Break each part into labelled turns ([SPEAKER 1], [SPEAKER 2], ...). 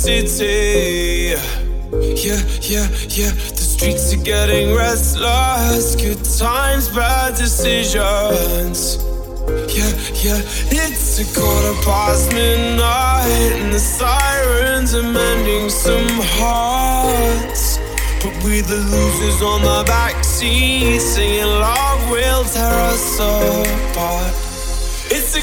[SPEAKER 1] city. Yeah, yeah, yeah. The streets are getting restless. Good times, bad decisions. Yeah, yeah. It's a quarter past midnight, and the sirens are mending some hearts. But we the losers on the backseat, singing love will tear us apart. It's a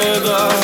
[SPEAKER 1] together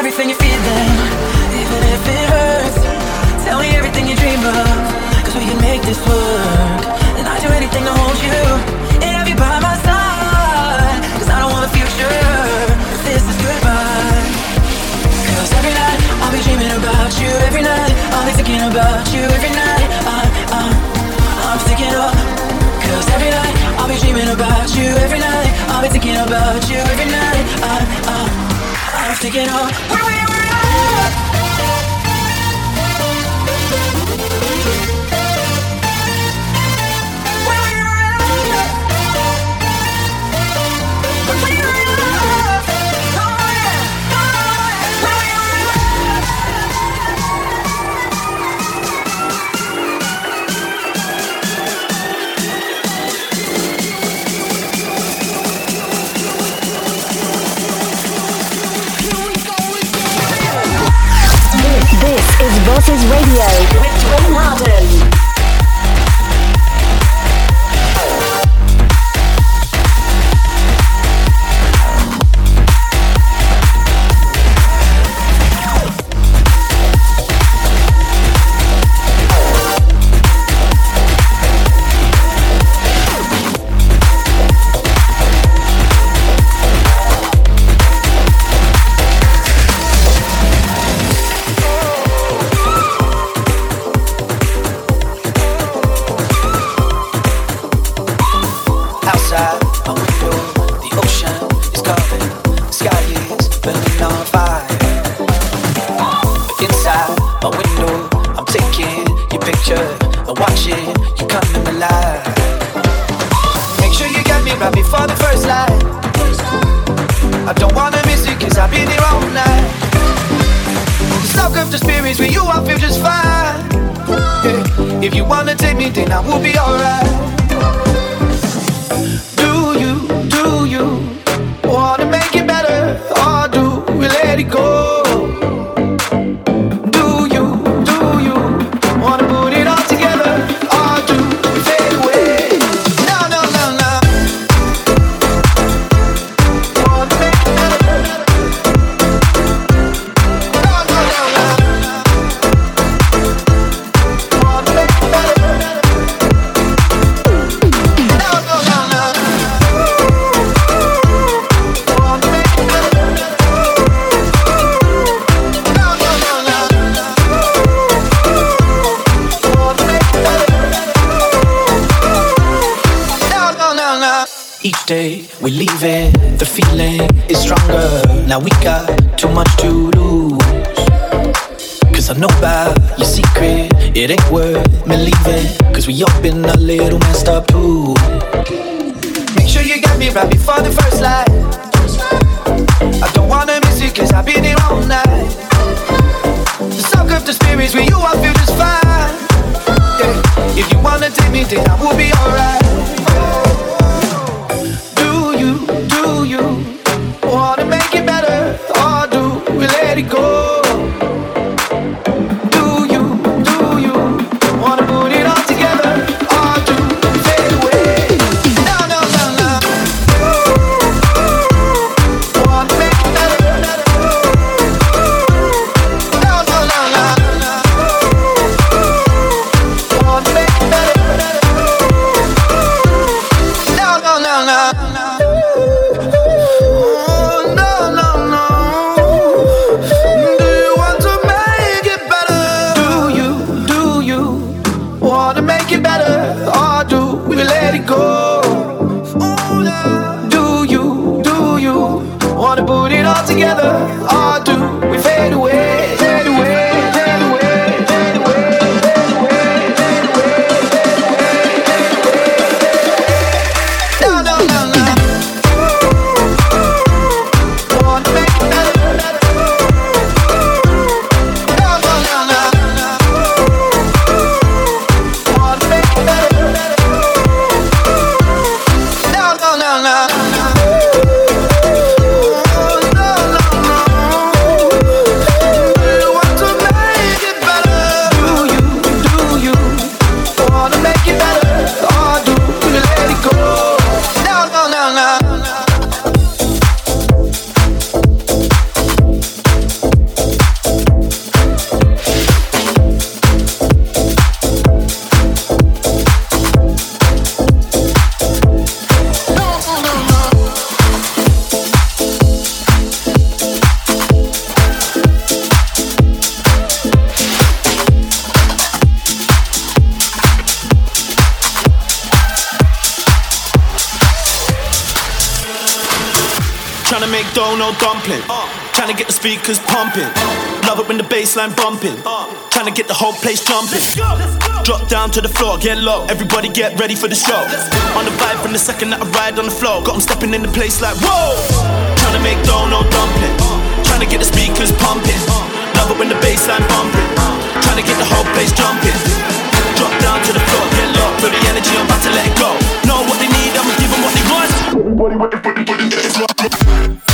[SPEAKER 1] everything you're feeling, even if it hurts. Tell me everything you dream of, cause we can make this work. And I'd do anything to hold you, and have you by my side. Cause I don't want a future, if this is goodbye. Cause every night I'll be dreaming about you, every night I'll be thinking about you, every night I, I, I'm thinking of. Cause every night I'll be dreaming about you, every night I'll be thinking about you, every night I, I, I'm sticking on. where we're, we're, Mixes Radio with Dwayne Harden. picture and watch it, you come coming alive. Make sure you get me right before the first light. I don't wanna miss it, cause I've been here all night. Stock up the spirits
[SPEAKER 2] where you, I feel just fine. If you wanna take me, then I will be alright. we leave it. The feeling is stronger. Now we got too much to lose. Cause I know about your secret, it ain't worth me leaving. Cause we all been a little messed up too. Make sure you got me right before the first light. I don't wanna miss you cause I've been here all night. The suck of the spirits with you, I feel just fine. Yeah. If you wanna take me, then I will be alright. go.
[SPEAKER 3] Speakers pumping. Love it when the bassline bumping. Tryna get the whole place jumping. Drop down to the floor, get low. Everybody get ready for the show. On the vibe from the second that I ride on the floor. Got 'em stepping in the place like whoa. Tryna make dough, no dumpling. Tryna get the speakers pumping. Love it when the bassline bumping. Tryna get the whole place jumping. Drop down to the floor, get low. Feel the energy, I'm about to let it go. Know what they need, I'ma give 'em what they want.
[SPEAKER 4] Everybody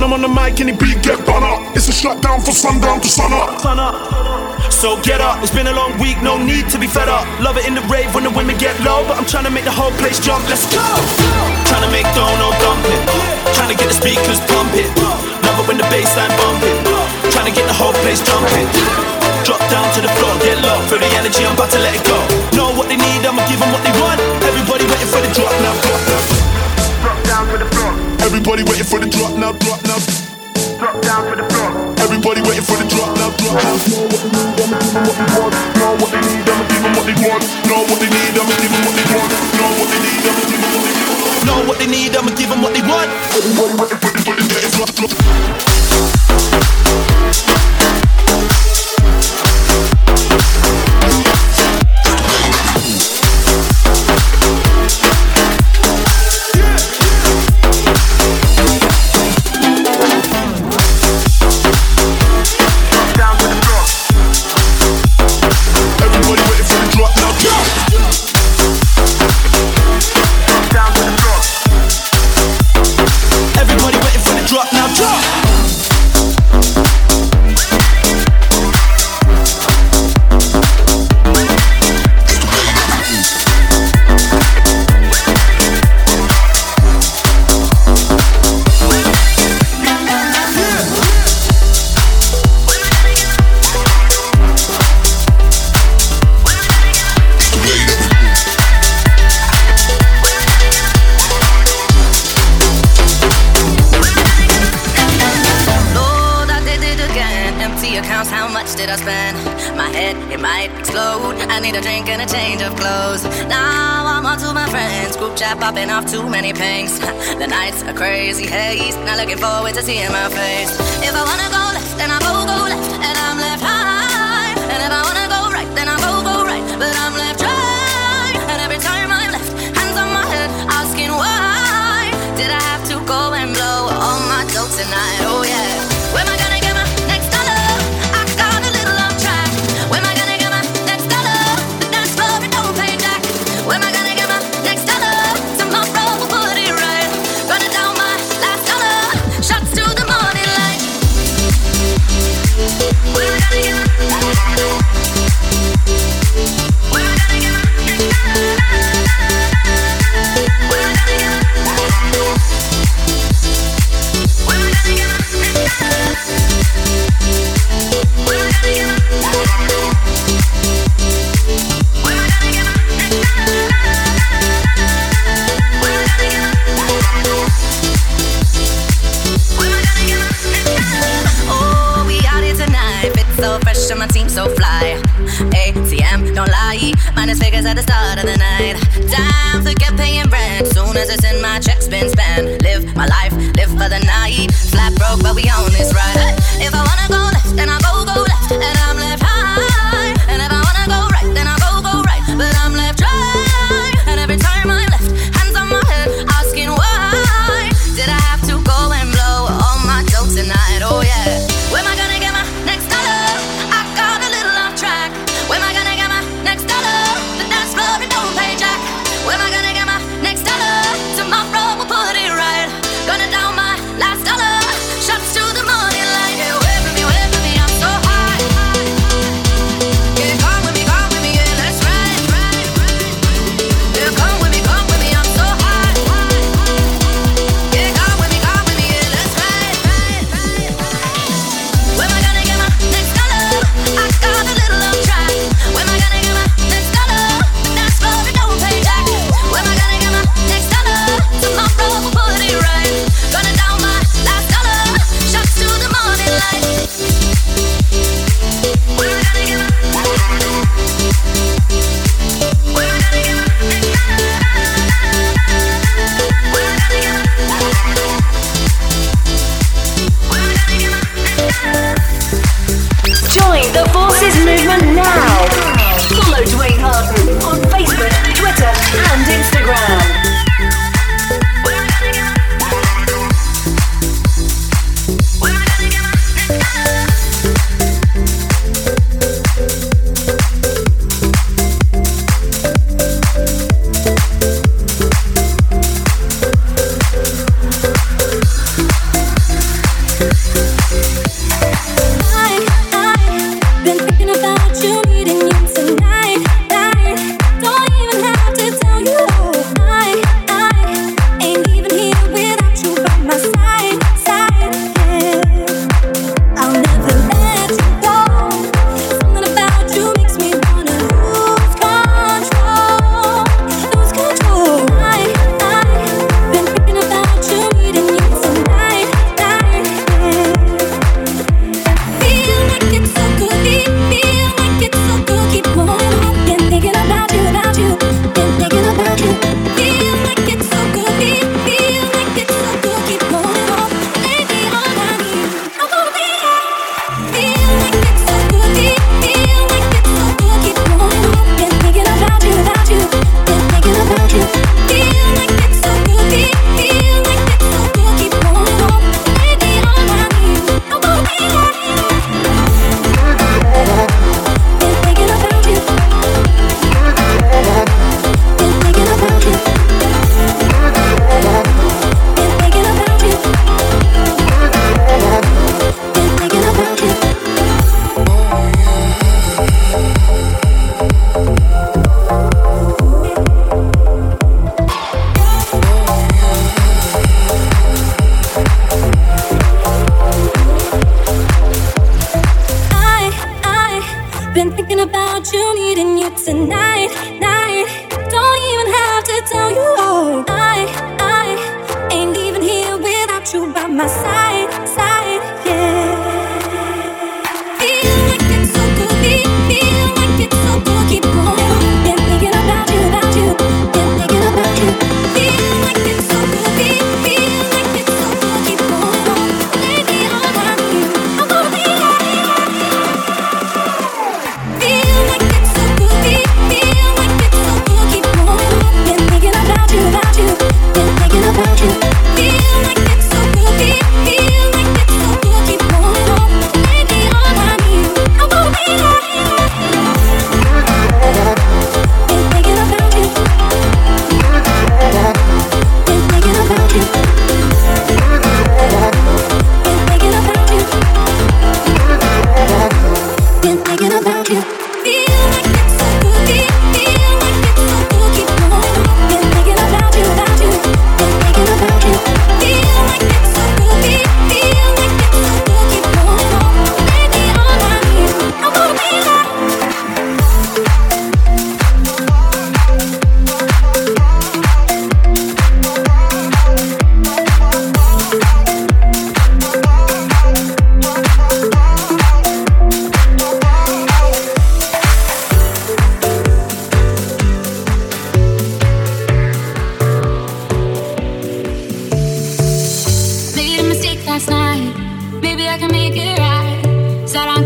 [SPEAKER 3] When
[SPEAKER 4] I'm on the mic, any beat get bun up. It's a shut down for sundown to sun up.
[SPEAKER 3] Sun up. So get up, it's been a long week, no need to be fed up. Love it in the rave when the women get low, but I'm trying to make the whole place jump. Let's go! Trying to make dough, no dumpling. Trying to get the speakers pumping. Love it when the bassline bumping. Trying to get the whole place jumping. Drop down to the floor, get low. Feel the energy, I'm about to let it go. Know what they need, I'ma give 'em what they want. Everybody waiting for the drop now. Drop now.
[SPEAKER 4] Everybody waiting for the drop now. Drop now. Drop down for the floor. Everybody waiting for the drop now. Drop now. Know what they need, I'ma give 'em what they want. Know what they need, I'ma give 'em what they want. Know what they need, I'ma give 'em what they want.
[SPEAKER 3] Know what they need, I'ma give 'em what they want.
[SPEAKER 4] Everybody waiting for the, for the, for the drop, drop. Everybody
[SPEAKER 5] crazy haze. Not looking forward to seeing my face. If I wanna What am I gonna
[SPEAKER 6] do?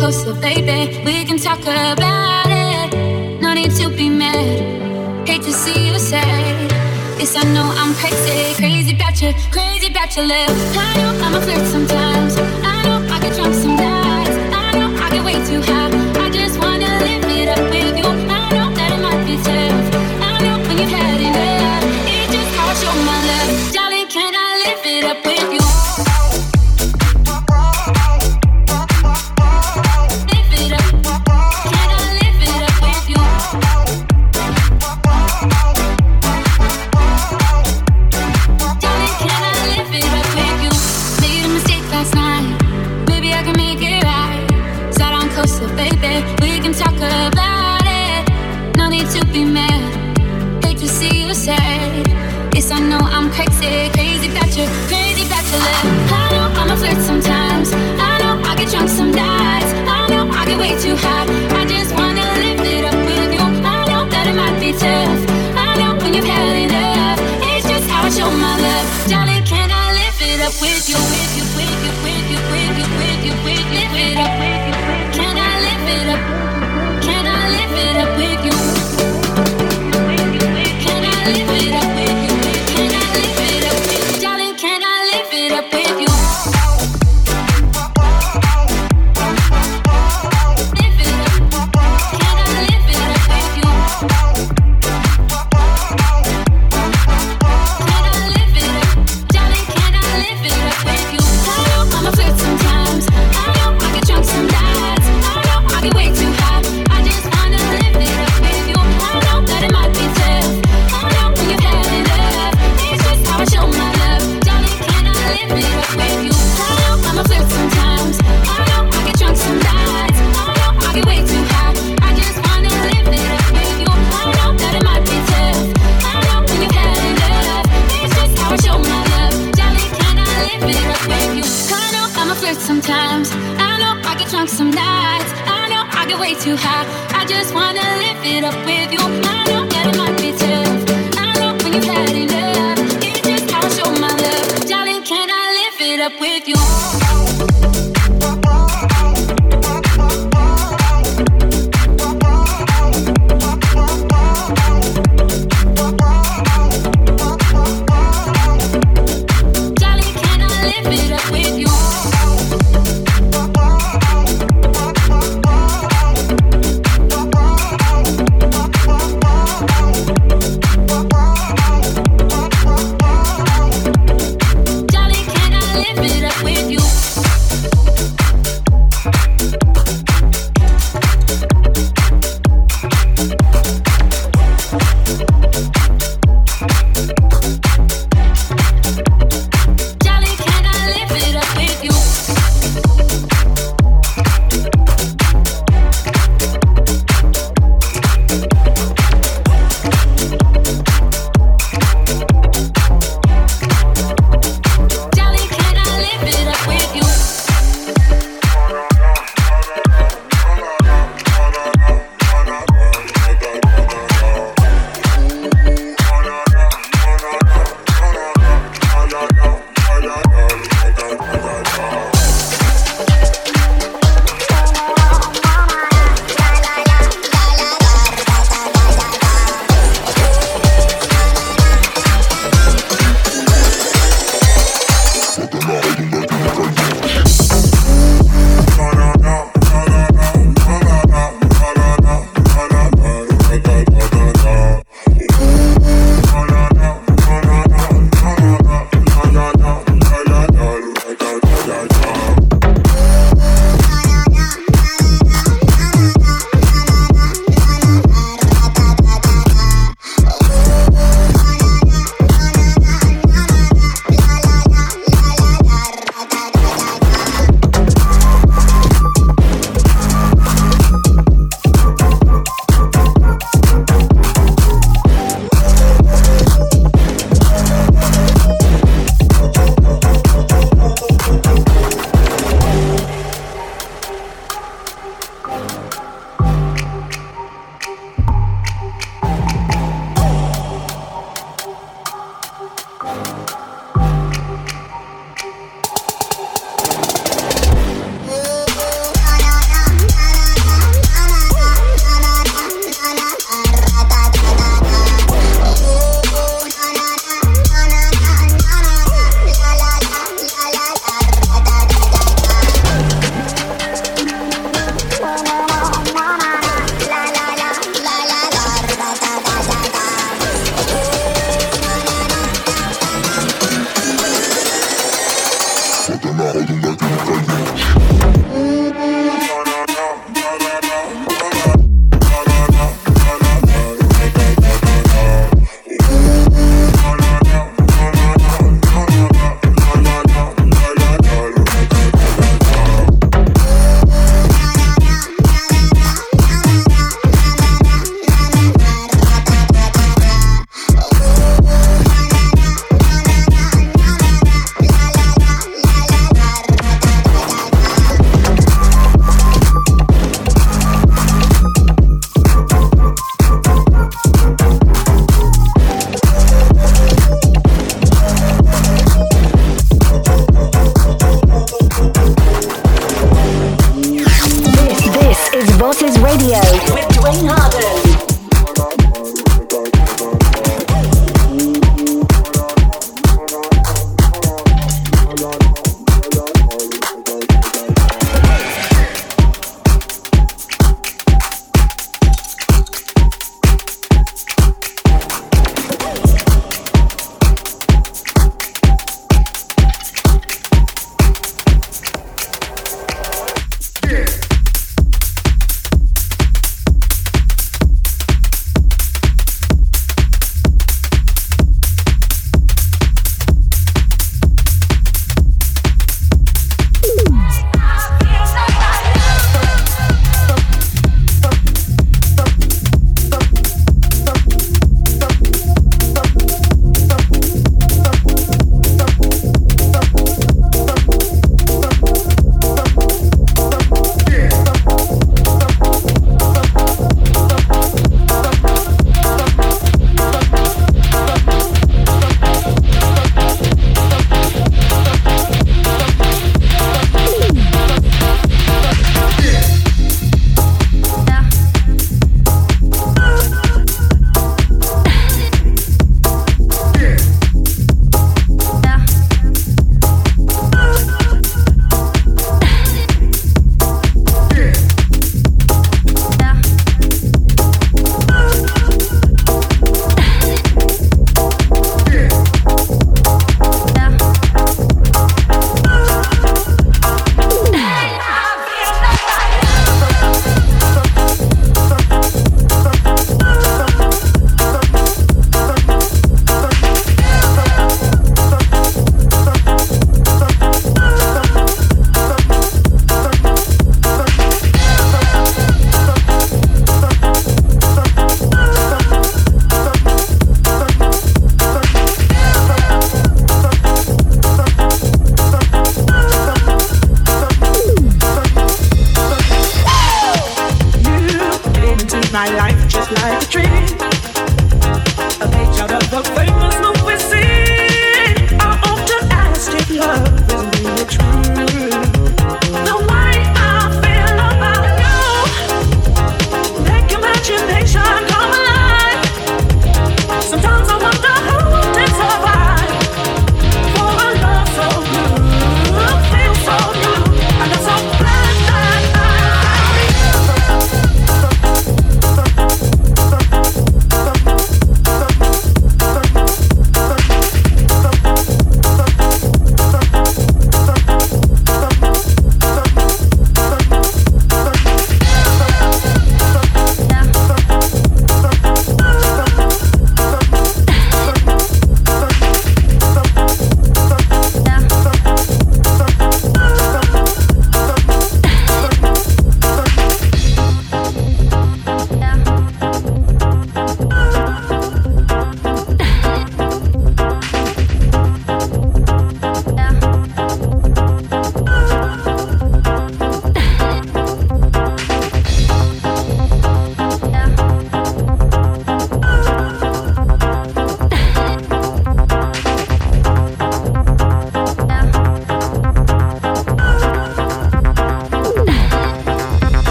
[SPEAKER 6] closer, baby. We can talk about it. No need to be mad. Hate to see you sad. Yes, I know I'm crazy, crazy about you, crazy about your lips. I know I'm a flirt sometimes. I know I get drunk sometimes. I know I get way too high.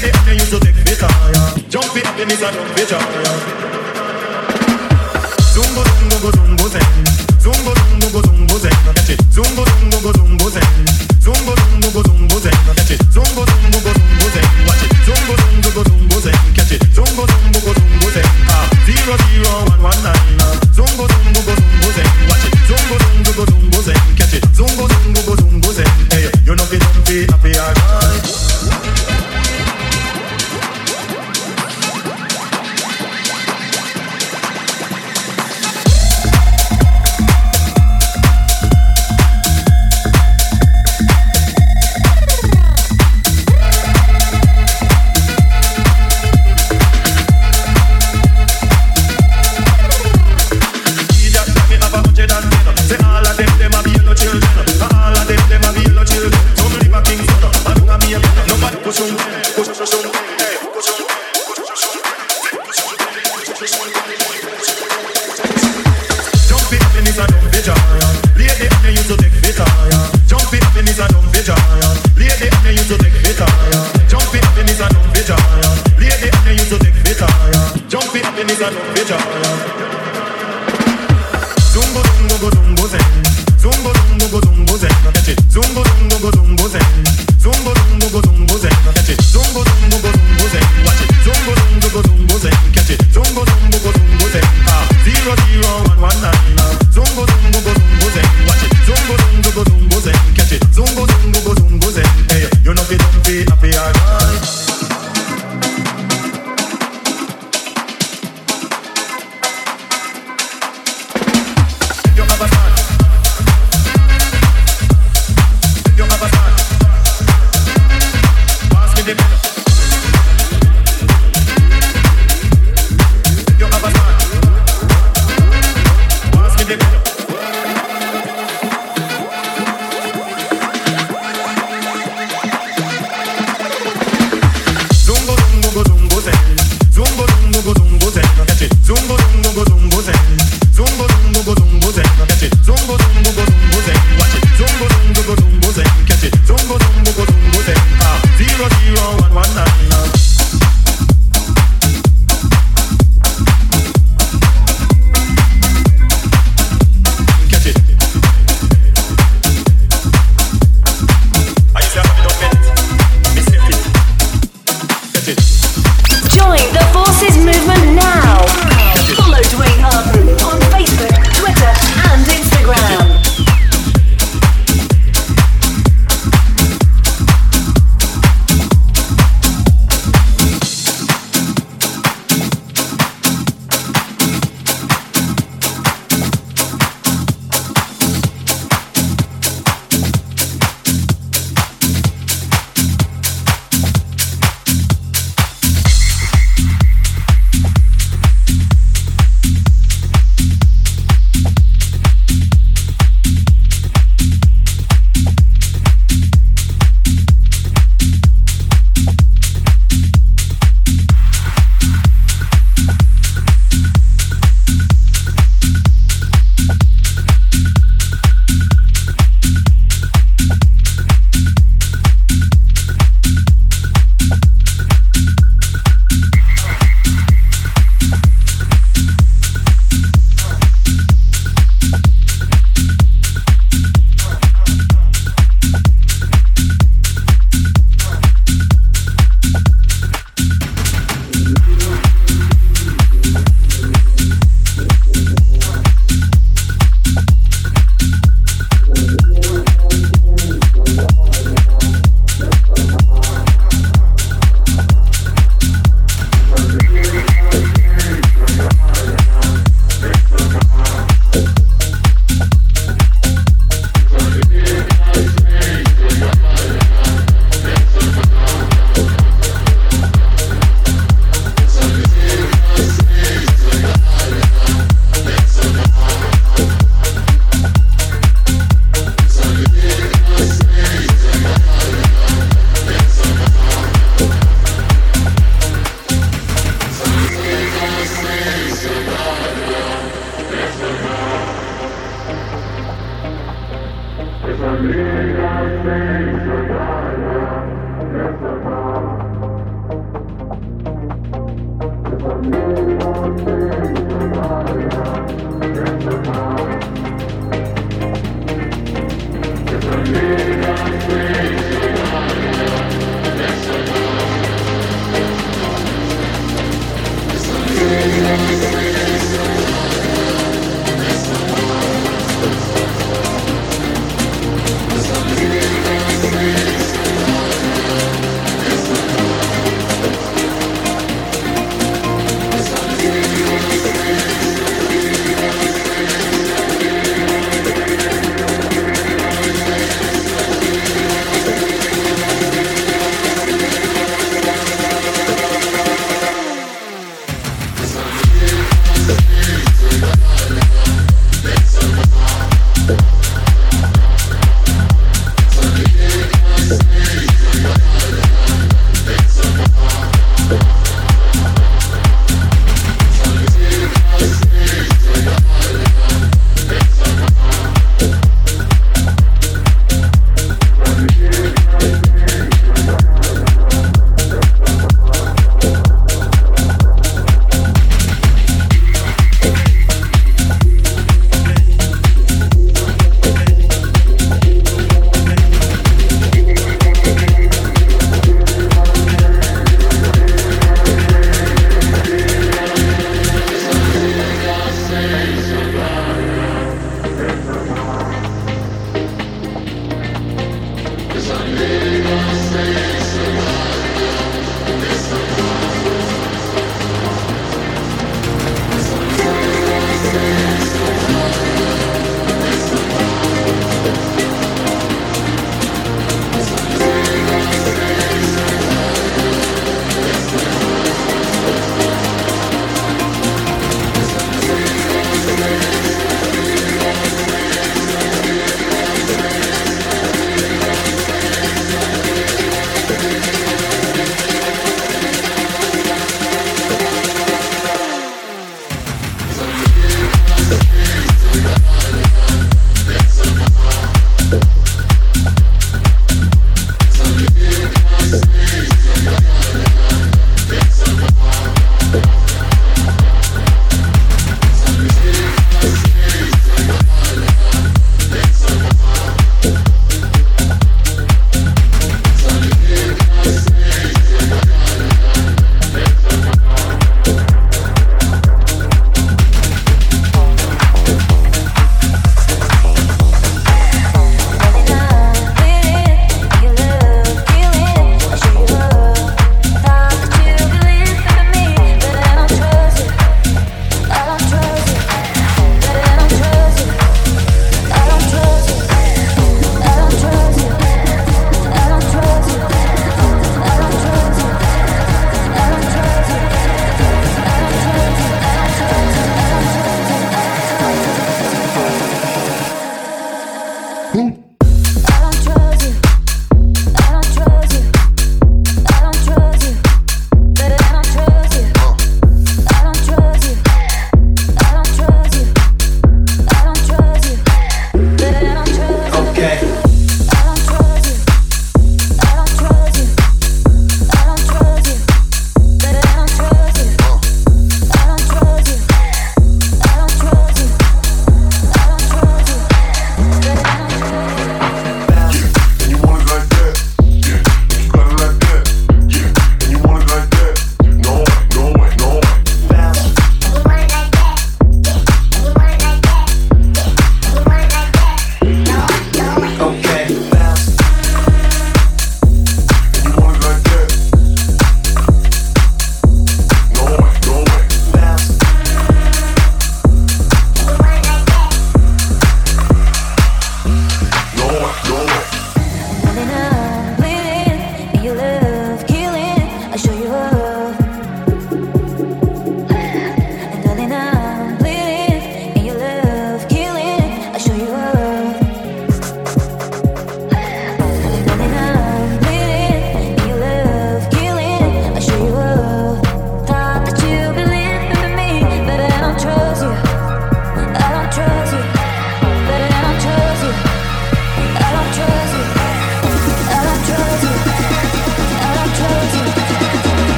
[SPEAKER 6] baby, I
[SPEAKER 7] used to take me. Jump it, me miss a jump it
[SPEAKER 8] tire.